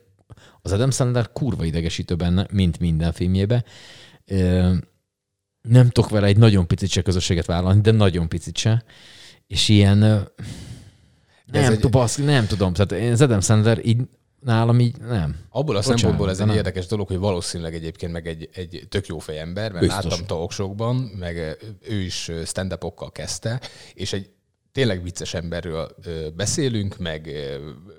az Adam Sandler kurva idegesítő benne, mint minden filmjébe. Nem tudok vele egy nagyon picit se közösséget vállalni, de nagyon picit se. És ilyen, De nem, egy- tudom, basz, nem tudom. Tehát én az Adam Sandler így nálam így nem. Abból a Bocsánat, szempontból ez egy nem. érdekes dolog, hogy valószínűleg egyébként meg egy, egy tök jó fejember, mert Biztos. láttam talkshow-ban, meg ő is stand kezdte, és egy tényleg vicces emberről beszélünk, meg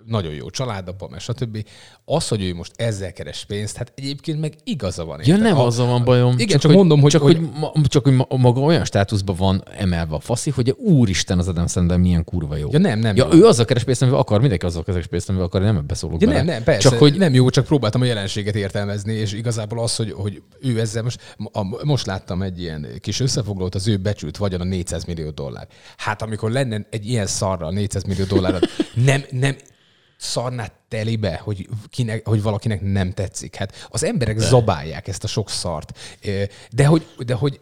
nagyon jó családapa, meg stb. Az, hogy ő most ezzel keres pénzt, hát egyébként meg igaza van. Ja, nem A- azzal van bajom. Igen, csak mondom, hogy- csak, hogy- hogy, ma, csak hogy ma- maga olyan státuszban van emelve a faszi, hogy úristen az Adam Sandler milyen kurva jó. Ja, nem, nem Ja, jó. ő azzal keres pénzt, amivel akar, mindenki azzal keres pénzt, amivel akar, nem ebbe szólok Ja, bele. nem, nem, persze. Csak hogy nem jó, csak próbáltam a jelenséget értelmezni, és igazából az, hogy, hogy ő ezzel most, a, most láttam egy ilyen kis összefoglalót, az ő becsült vagyon a 400 millió dollár. Hát amikor lenne egy ilyen szarra 400 millió dollárod, nem, nem szarná telibe, hogy, kinek, hogy valakinek nem tetszik. Hát az emberek zabálják ezt a sok szart. De hogy, de hogy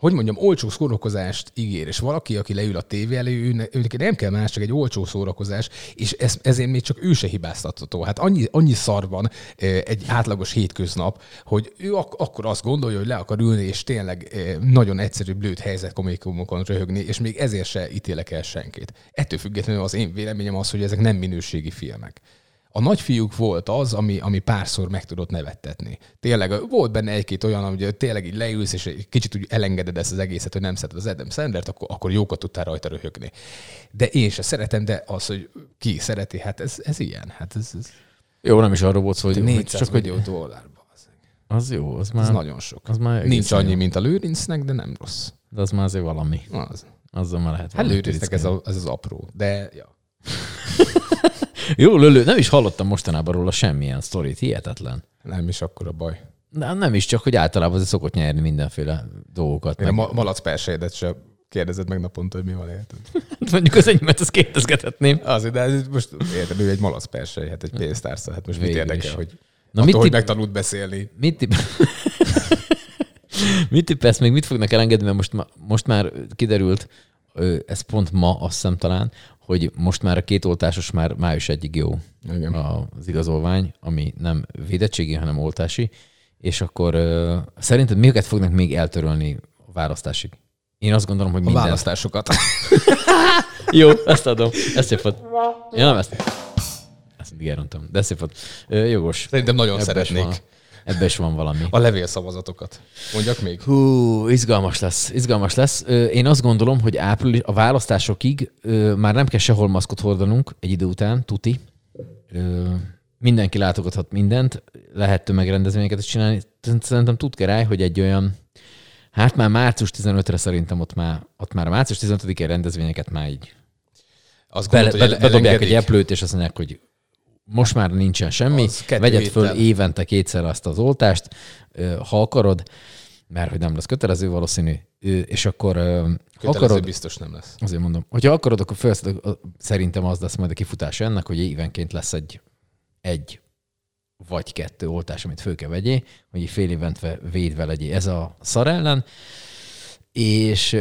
hogy mondjam, olcsó szórakozást ígér, és valaki, aki leül a tévé elé, őnek nem kell más, csak egy olcsó szórakozás, és ez, ezért még csak ő se hibáztatható. Hát annyi, annyi szar van egy átlagos hétköznap, hogy ő ak- akkor azt gondolja, hogy le akar ülni, és tényleg nagyon egyszerű, blőd helyzet komikumokon röhögni, és még ezért se ítélek el senkit. Ettől függetlenül az én véleményem az, hogy ezek nem minőségi filmek. A nagyfiúk volt az, ami, ami párszor meg tudott nevettetni. Tényleg volt benne egy-két olyan, hogy tényleg így leülsz, és egy kicsit úgy elengeded ezt az egészet, hogy nem szereted az Adam Sandlert, akkor, akkor jókat tudtál rajta röhögni. De én se szeretem, de az, hogy ki szereti, hát ez, ez ilyen. Hát ez, ez jó, nem is arról volt szó, hogy, hogy 400 csak hogy millió dollárba. Az, az jó, az ez már, nagyon sok. az már Nincs annyi, jó. mint a Lőrincnek, de nem rossz. de az már azért valami. Az. Azzal már lehet Hát valamit Lőrincnek ez, a, ez az apró. De ja. (laughs) Jó, lölő, nem is hallottam mostanában róla semmilyen sztorit, hihetetlen. nem is akkor a baj. De nem is, csak hogy általában azért szokott nyerni mindenféle dolgokat. Én a Meg, ma- malac persejédet se kérdezed meg naponta, hogy mi van érted. (laughs) mondjuk az enyémet, ezt kérdezgethetném. Azért, de most érted, ő egy malac persej, hát egy pénztárca, hát most mit Végül érdekel, is. hogy Na, attól, mit hogy megtanult beszélni. Mit tipp... (laughs) mit tippelsz még, mit fognak elengedni, mert most, ma, most már kiderült, ez pont ma, azt hiszem talán, hogy most már a két oltásos már május egyig jó Igen. az igazolvány, ami nem védettségi, hanem oltási, és akkor ö, szerinted miket fognak még eltörölni a választásig? Én azt gondolom, hogy A minden. választásokat. (laughs) Jó, ezt adom. Ezt szép volt. Ja, nem ezt. Ezt mindig elrontam. De szép volt. Jogos. Szerintem nagyon Ebbe is szeretnék van- Ebbe is van valami. a levélszavazatokat. Mondjak még? Hú, izgalmas lesz, izgalmas lesz. Én azt gondolom, hogy április, a választásokig már nem kell sehol maszkot hordanunk egy idő után, tuti. Mindenki látogathat mindent, lehet tömegrendezvényeket is csinálni. Szerintem tud király, hogy egy olyan, hát már március 15-re szerintem ott már, ott már a március 15-i rendezvényeket már így Azt bele, gondolod, be, hogy bedobják egy eplőt, és azt mondják, hogy most már nincsen semmi, vegyed föl héttel. évente kétszer azt az oltást, ha akarod, mert hogy nem lesz kötelező valószínű, és akkor Kötelező akarod, biztos nem lesz. azért mondom, hogyha akarod, akkor felszed, szerintem az lesz majd a kifutása ennek, hogy évenként lesz egy, egy vagy kettő oltás, amit föl kell vegyél, hogy fél évente védve legyél. Ez a szar ellen, és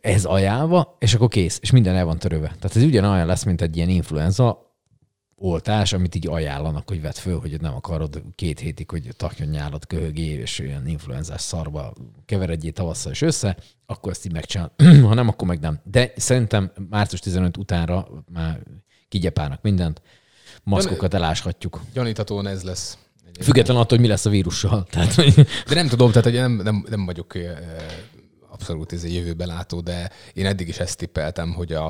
ez ajánlva, és akkor kész, és minden el van törőve. Tehát ez ugyanolyan lesz, mint egy ilyen influenza oltás, amit így ajánlanak, hogy vedd föl, hogy nem akarod két hétig, hogy takjon nyálat köhögél, és olyan influenzás szarba keveredjél tavasszal és össze, akkor ezt így megcsinál. (clears throat) ha nem, akkor meg nem. De szerintem március 15 utánra már kigyepálnak mindent, maszkokat eláshatjuk. Gyaníthatóan ez lesz. Független attól, hogy mi lesz a vírussal. (laughs) Tehát, hogy De nem tudom, tehát hogy nem, nem, nem vagyok eh, abszolút ez egy jövőbe látó, de én eddig is ezt tippeltem, hogy a,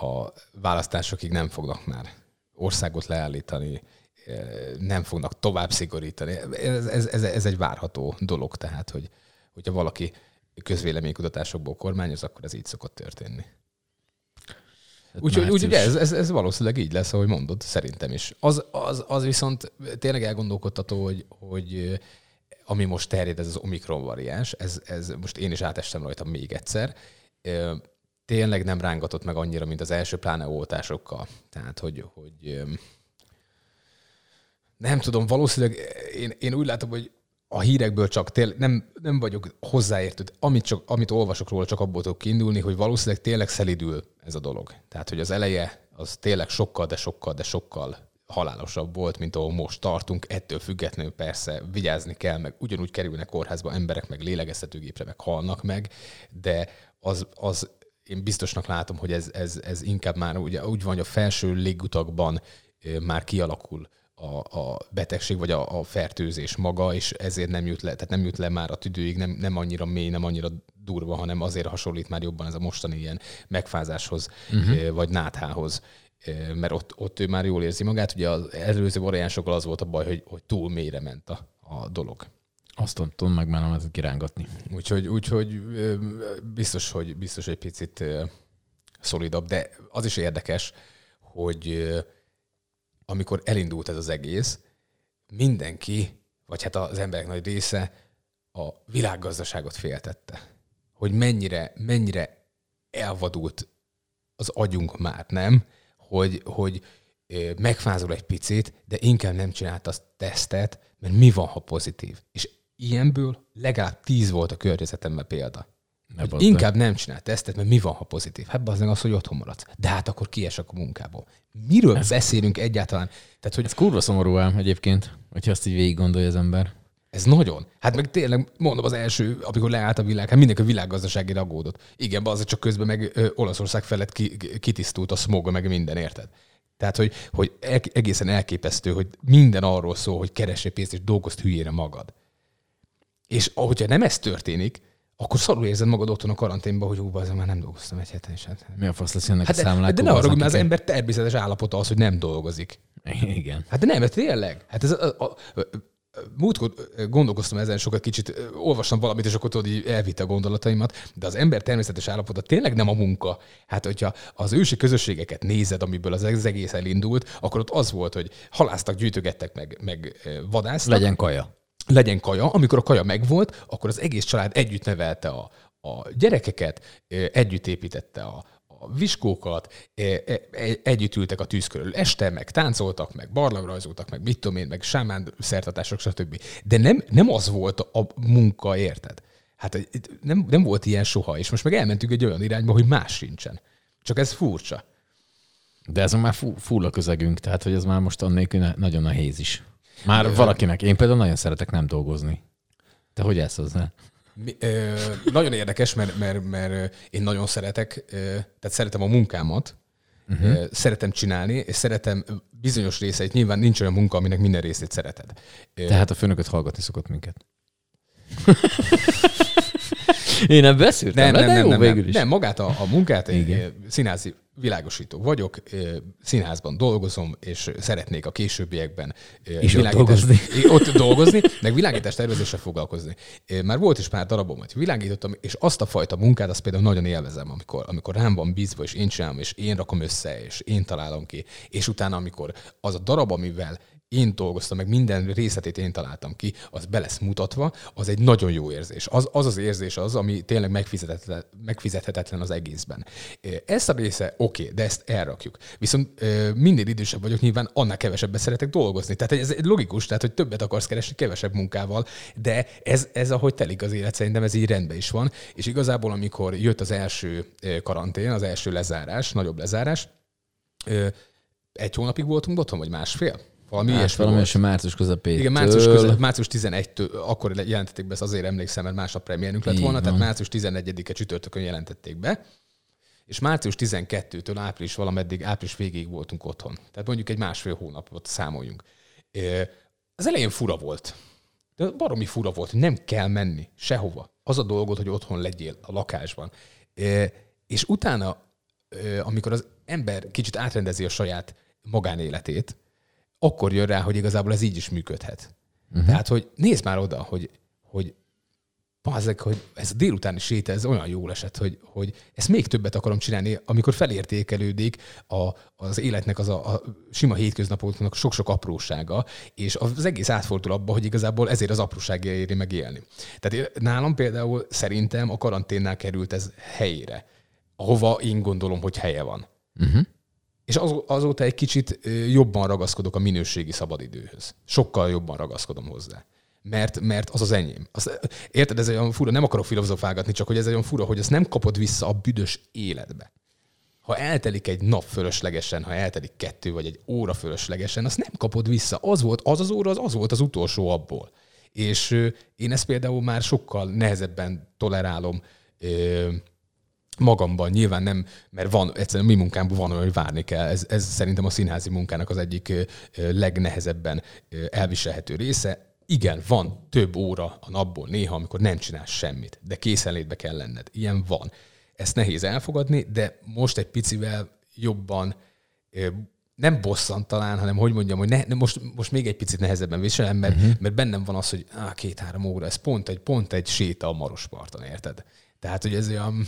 a választásokig nem fognak már országot leállítani. nem fognak tovább szigorítani. Ez, ez, ez, ez egy várható dolog, tehát, hogy hogyha valaki közvéleménykutatásokból kormányoz, akkor ez így szokott történni. Hát Úgyhogy úgy, ez, ez, ez valószínűleg így lesz, ahogy mondod, szerintem is. Az, az, az viszont tényleg elgondolkodtató, hogy, hogy ami most terjed, ez az Omikron variáns, ez, ez most én is átestem rajta még egyszer, tényleg nem rángatott meg annyira, mint az első pláne oltásokkal. Tehát, hogy, hogy nem tudom, valószínűleg én, én úgy látom, hogy a hírekből csak tényleg nem, nem vagyok hozzáértő. Amit, csak, amit olvasok róla, csak abból tudok kiindulni, hogy valószínűleg tényleg szelidül ez a dolog. Tehát, hogy az eleje az tényleg sokkal, de sokkal, de sokkal halálosabb volt, mint ahol most tartunk. Ettől függetlenül persze vigyázni kell, meg ugyanúgy kerülnek kórházba emberek, meg lélegeztetőgépre, meg halnak meg, de az, az én biztosnak látom, hogy ez, ez, ez inkább már ugye, úgy van, hogy a felső légutakban már kialakul a, a betegség, vagy a, a fertőzés maga, és ezért nem jut le, tehát nem jut le már a tüdőig, nem, nem annyira mély, nem annyira durva, hanem azért hasonlít már jobban ez a mostani ilyen megfázáshoz, uh-huh. vagy náthához mert ott, ott ő már jól érzi magát. Ugye az előző variánsokkal az volt a baj, hogy, hogy túl mélyre ment a, a dolog. Azt tudom meg már nem lehet kirángatni. Úgyhogy, úgyhogy biztos, hogy biztos egy picit szolidabb, de az is érdekes, hogy amikor elindult ez az egész, mindenki, vagy hát az emberek nagy része a világgazdaságot féltette. Hogy mennyire, mennyire elvadult az agyunk már, nem? Hogy, hogy megfázol egy picit, de inkább nem csinált azt tesztet, mert mi van, ha pozitív? És ilyenből legalább tíz volt a környezetemben példa. Ne hogy inkább nem csinál tesztet, mert mi van, ha pozitív? Hát az az, hogy otthon maradsz. De hát akkor kiesek a munkából. Miről ez, beszélünk egyáltalán? Tehát, hogy... Ez kurva szomorú ám egyébként, hogyha azt így végig gondolja az ember. Ez nagyon. Hát meg tényleg mondom az első, amikor leállt a világ, hát mindenki a világgazdasági ragódott. Igen, az csak közben meg ö, Olaszország felett ki, kitisztult a smog, meg minden, érted? Tehát, hogy, hogy egészen elképesztő, hogy minden arról szól, hogy keressél pénzt és dolgozd hülyére magad. És ahogyha nem ez történik, akkor szarul érzed magad otthon a karanténban, hogy hú, azért már nem dolgoztam egy heten is. Hát. Mi a fasz lesz ennek hát a számlák? De, de ne arra, hogy az ember természetes állapota az, hogy nem dolgozik. Igen. Hát de nem, mert tényleg. Hát ez a, a, a, múltkor gondolkoztam ezen sokat, kicsit olvastam valamit, és akkor tudod, így elvitte a gondolataimat, de az ember természetes állapota tényleg nem a munka. Hát, hogyha az ősi közösségeket nézed, amiből az egész elindult, akkor ott az volt, hogy halásztak, gyűjtögettek, meg, meg vadásztak. Legyen kaja legyen kaja. Amikor a kaja megvolt, akkor az egész család együtt nevelte a, a gyerekeket, együtt építette a, a viskókat, együtt ültek a tűz körül. Este meg táncoltak, meg barlangrajzoltak, meg mit tudom én, meg sámán szertatások, stb. De nem, nem az volt a munka, érted? Hát nem, nem volt ilyen soha, és most meg elmentünk egy olyan irányba, hogy más sincsen. Csak ez furcsa. De ez már full a közegünk, tehát hogy ez már most annélkül nagyon nehéz is. Már ö, valakinek. Én például nagyon szeretek nem dolgozni. Te hogy ezt hozzá? Mi, ö, nagyon érdekes, mert, mert, mert én nagyon szeretek, ö, tehát szeretem a munkámat, uh-huh. szeretem csinálni, és szeretem bizonyos részeit, nyilván nincs olyan munka, aminek minden részét szereted. Tehát a főnököt hallgatni szokott minket. (laughs) Én nem beszéltem, nem, nem, nem, nem, nem, nem, magát a, a munkát, én színházi világosító vagyok, színházban dolgozom, és szeretnék a későbbiekben és ott dolgozni. (laughs) ott dolgozni, meg világítás tervezéssel foglalkozni. Már volt is pár darabom, hogy világítottam, és azt a fajta munkát, azt például nagyon élvezem, amikor, amikor rám van bízva, és én csinálom, és én rakom össze, és én találom ki, és utána, amikor az a darab, amivel én dolgoztam, meg minden részletét én találtam ki, az be lesz mutatva, az egy nagyon jó érzés. Az az, az érzés az, ami tényleg megfizethetetlen, megfizethetetlen az egészben. Ezt a része oké, okay, de ezt elrakjuk. Viszont minél idősebb vagyok, nyilván annál kevesebben szeretek dolgozni. Tehát ez logikus, tehát hogy többet akarsz keresni kevesebb munkával, de ez, ez ahogy telik az élet, szerintem ez így rendben is van. És igazából, amikor jött az első karantén, az első lezárás, nagyobb lezárás, egy hónapig voltunk otthon, vagy másfél? Valami hát, ilyesmi valami volt. március közepén. Igen, március, közep, március 11-től, akkor jelentették be, ezt azért emlékszem, mert másnap premierünk lett volna, tehát március 11-e csütörtökön jelentették be, és március 12-től április valameddig, április végéig voltunk otthon. Tehát mondjuk egy másfél hónapot számoljunk. Az elején fura volt. De baromi fura volt, nem kell menni sehova. Az a dolgod, hogy otthon legyél a lakásban. És utána, amikor az ember kicsit átrendezi a saját magánéletét, akkor jön rá, hogy igazából ez így is működhet. Uh-huh. Tehát, hogy nézd már oda, hogy, hogy Bazzek, hogy ez a délutáni séta, ez olyan jól esett, hogy, hogy ezt még többet akarom csinálni, amikor felértékelődik a, az életnek az a, a sima hétköznapoknak sok-sok aprósága, és az egész átfordul abba, hogy igazából ezért az apróságja éri meg élni. Tehát nálam például szerintem a karanténnál került ez helyére, ahova én gondolom, hogy helye van. Uh-huh. És az, azóta egy kicsit jobban ragaszkodok a minőségi szabadidőhöz. Sokkal jobban ragaszkodom hozzá mert, mert az az enyém. Az, érted, ez egy olyan fura, nem akarok filozofálgatni, csak hogy ez egy olyan fura, hogy ezt nem kapod vissza a büdös életbe. Ha eltelik egy nap fölöslegesen, ha eltelik kettő vagy egy óra fölöslegesen, azt nem kapod vissza. Az volt, az az óra, az az volt az utolsó abból. És én ezt például már sokkal nehezebben tolerálom magamban. Nyilván nem, mert van, egyszerűen mi munkámban van hogy várni kell. Ez, ez szerintem a színházi munkának az egyik legnehezebben elviselhető része igen, van több óra a napból néha, amikor nem csinálsz semmit, de készenlétbe kell lenned. Ilyen van. Ezt nehéz elfogadni, de most egy picivel jobban nem bosszant talán, hanem hogy mondjam, hogy ne, most, most még egy picit nehezebben viselem, mert, uh-huh. mert bennem van az, hogy á, két-három óra, ez pont egy, pont egy séta a Marosparton, érted? Tehát, hogy ez olyan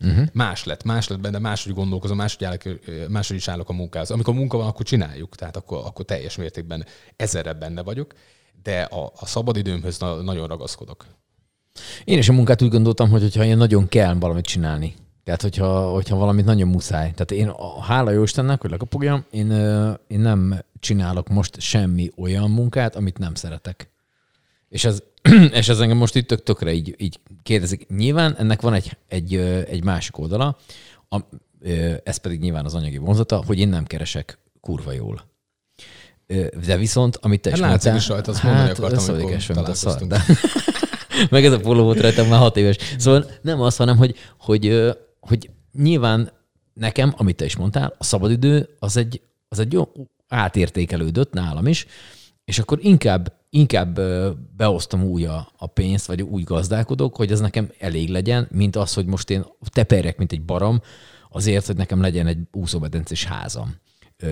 uh-huh. más lett, más lett benne, máshogy gondolkozom, máshogy, állok, máshogy is állok a munkához. Amikor munka van, akkor csináljuk, tehát akkor, akkor teljes mértékben ezerre benne vagyok de a, a szabadidőmhöz na, nagyon ragaszkodok. Én is a munkát úgy gondoltam, hogy hogyha én nagyon kell valamit csinálni, tehát hogyha, hogyha valamit nagyon muszáj. Tehát én, a, hála jó Istennek, hogy lekapogjam, én, én nem csinálok most semmi olyan munkát, amit nem szeretek. És ez, (clears throat) és ez engem most itt tök tökre így, így kérdezik. Nyilván ennek van egy, egy, egy másik oldala, a, ez pedig nyilván az anyagi vonzata, hogy én nem keresek kurva jól. De viszont, amit te hát is mondtál... is rajta, azt mondani hát, akartam, amikor a szar, de... (laughs) Meg ez a póló volt rajtam már hat éves. Szóval nem az, hanem hogy, hogy, hogy nyilván nekem, amit te is mondtál, a szabadidő az egy, az egy jó átértékelődött nálam is, és akkor inkább, inkább beosztom úgy a, a pénzt, vagy úgy gazdálkodok, hogy ez nekem elég legyen, mint az, hogy most én teperjek, mint egy barom, azért, hogy nekem legyen egy úszóbedencés házam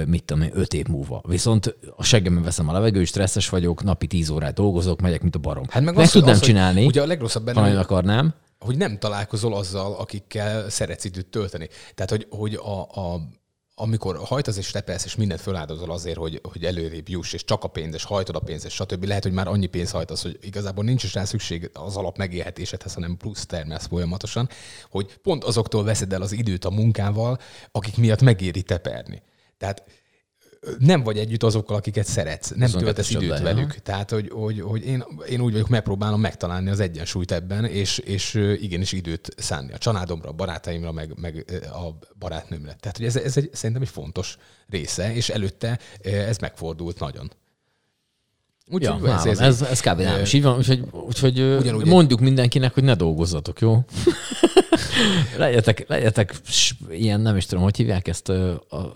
mit tudom én, öt év múlva. Viszont a seggemben veszem a levegőt, stresszes vagyok, napi tíz órát dolgozok, megyek, mint a barom. Hát meg, meg az, tudnám az, csinálni, ugye a legrosszabb benne, ha akarnám. Hogy nem találkozol azzal, akikkel szeretsz időt tölteni. Tehát, hogy, hogy a, a amikor hajtasz és tepelsz, és mindent föláldozol azért, hogy, hogy előrébb juss, és csak a pénz, és hajtod a pénzt, és stb. Lehet, hogy már annyi pénz hajtasz, hogy igazából nincs is rá szükség az alap megélhetésedhez, hanem plusz termelsz folyamatosan, hogy pont azoktól veszed el az időt a munkával, akik miatt megéri teperni. Tehát nem vagy együtt azokkal, akiket szeretsz, nem töltesz időt le, velük. Ha? Tehát, hogy, hogy, hogy én, én úgy vagyok, megpróbálom megtalálni az egyensúlyt ebben, és, és igenis időt szánni a családomra, a barátaimra, meg, meg a barátnőmre. Tehát, hogy ez, ez egy, szerintem egy fontos része, és előtte ez megfordult nagyon. Úgy, ja, ez, ez, ez, ez kb. nem is így van, úgyhogy, úgyhogy ugyanúgy mondjuk egy... mindenkinek, hogy ne dolgozzatok, jó? (laughs) legyetek, legyetek ilyen, nem is tudom, hogy hívják ezt a, a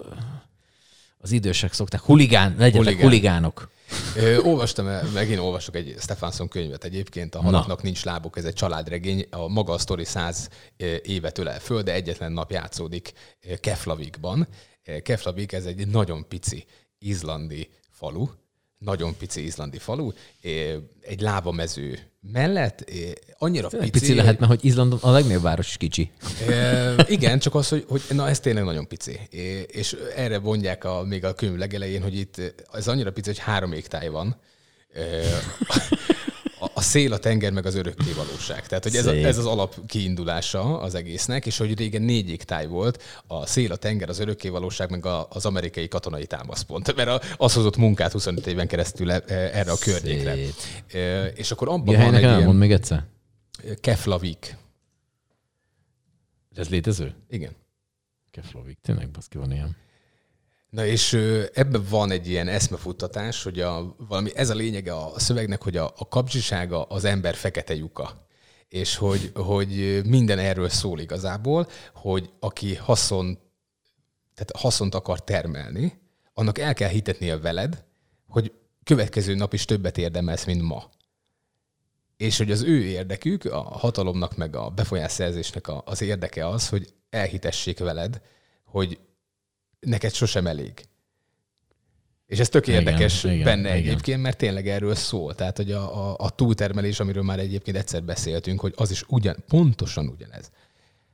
az idősek szokták, huligán, legyetek huligán. huligánok. Ö, olvastam, megint olvasok egy Stefanson könyvet egyébként, a halaknak Na. nincs lábuk, ez egy családregény, a maga a sztori száz évet ölel föl, de egyetlen nap játszódik Keflavikban. Keflavik ez egy nagyon pici izlandi falu, nagyon pici izlandi falu, egy lábamező mellett, annyira pici. Pici lehet, mert hogy Izland a legnagyobb város is kicsi. igen, csak az, hogy, hogy na ez tényleg nagyon pici. És erre mondják a, még a könyv legelején, hogy itt ez annyira pici, hogy három égtáj van a szél, a tenger, meg az örökké valóság. Tehát, hogy ez, a, ez az alap kiindulása az egésznek, és hogy régen négy égtáj volt, a szél, a tenger, az örökké valóság, meg a, az amerikai katonai támaszpont. (laughs) Mert az hozott munkát 25 éven keresztül e, erre a környékre. Szép. És akkor abban van egy ilyen... még egyszer. Keflavik. Ez létező? Igen. Keflavik, tényleg baszki van ilyen. Na és ebben van egy ilyen eszmefuttatás, hogy a, valami, ez a lényege a szövegnek, hogy a, a kapcsisága az ember fekete lyuka. És hogy, hogy minden erről szól igazából, hogy aki haszon, tehát haszont akar termelni, annak el kell hitetnie veled, hogy következő nap is többet érdemelsz, mint ma. És hogy az ő érdekük, a hatalomnak meg a befolyásszerzésnek az érdeke az, hogy elhitessék veled, hogy neked sosem elég. És ez tök érdekes Igen, igen, igen, benne igen. egyébként, mert tényleg erről szól. Tehát, hogy a, a, a túltermelés, amiről már egyébként egyszer beszéltünk, hogy az is ugyan, pontosan ugyanez.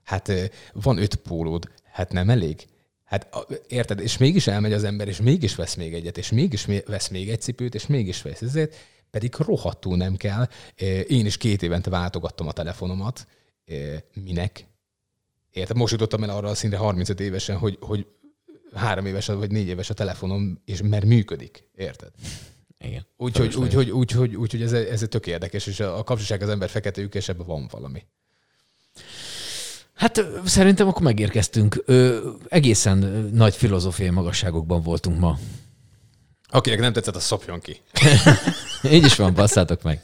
Hát van öt pólód, hát nem elég? Hát érted, és mégis elmegy az ember, és mégis vesz még egyet, és mégis mé- vesz még egy cipőt, és mégis vesz ezért, pedig rohadtul nem kell. Én is két évente váltogattam a telefonomat. Minek? Érted, most jutottam el arra a szintre 35 évesen, hogy, hogy három éves vagy négy éves a telefonom, és mert működik. Érted? Igen. Úgyhogy úgy, úgy, úgy, úgy, úgy, úgy ez, ez tök érdekes, és a a kapcsolatság az ember fekete lyuk, és ebben van valami. Hát szerintem akkor megérkeztünk. Ö, egészen nagy filozófiai magasságokban voltunk ma. Akinek nem tetszett, az szopjon ki. (laughs) Így is van, basszátok meg.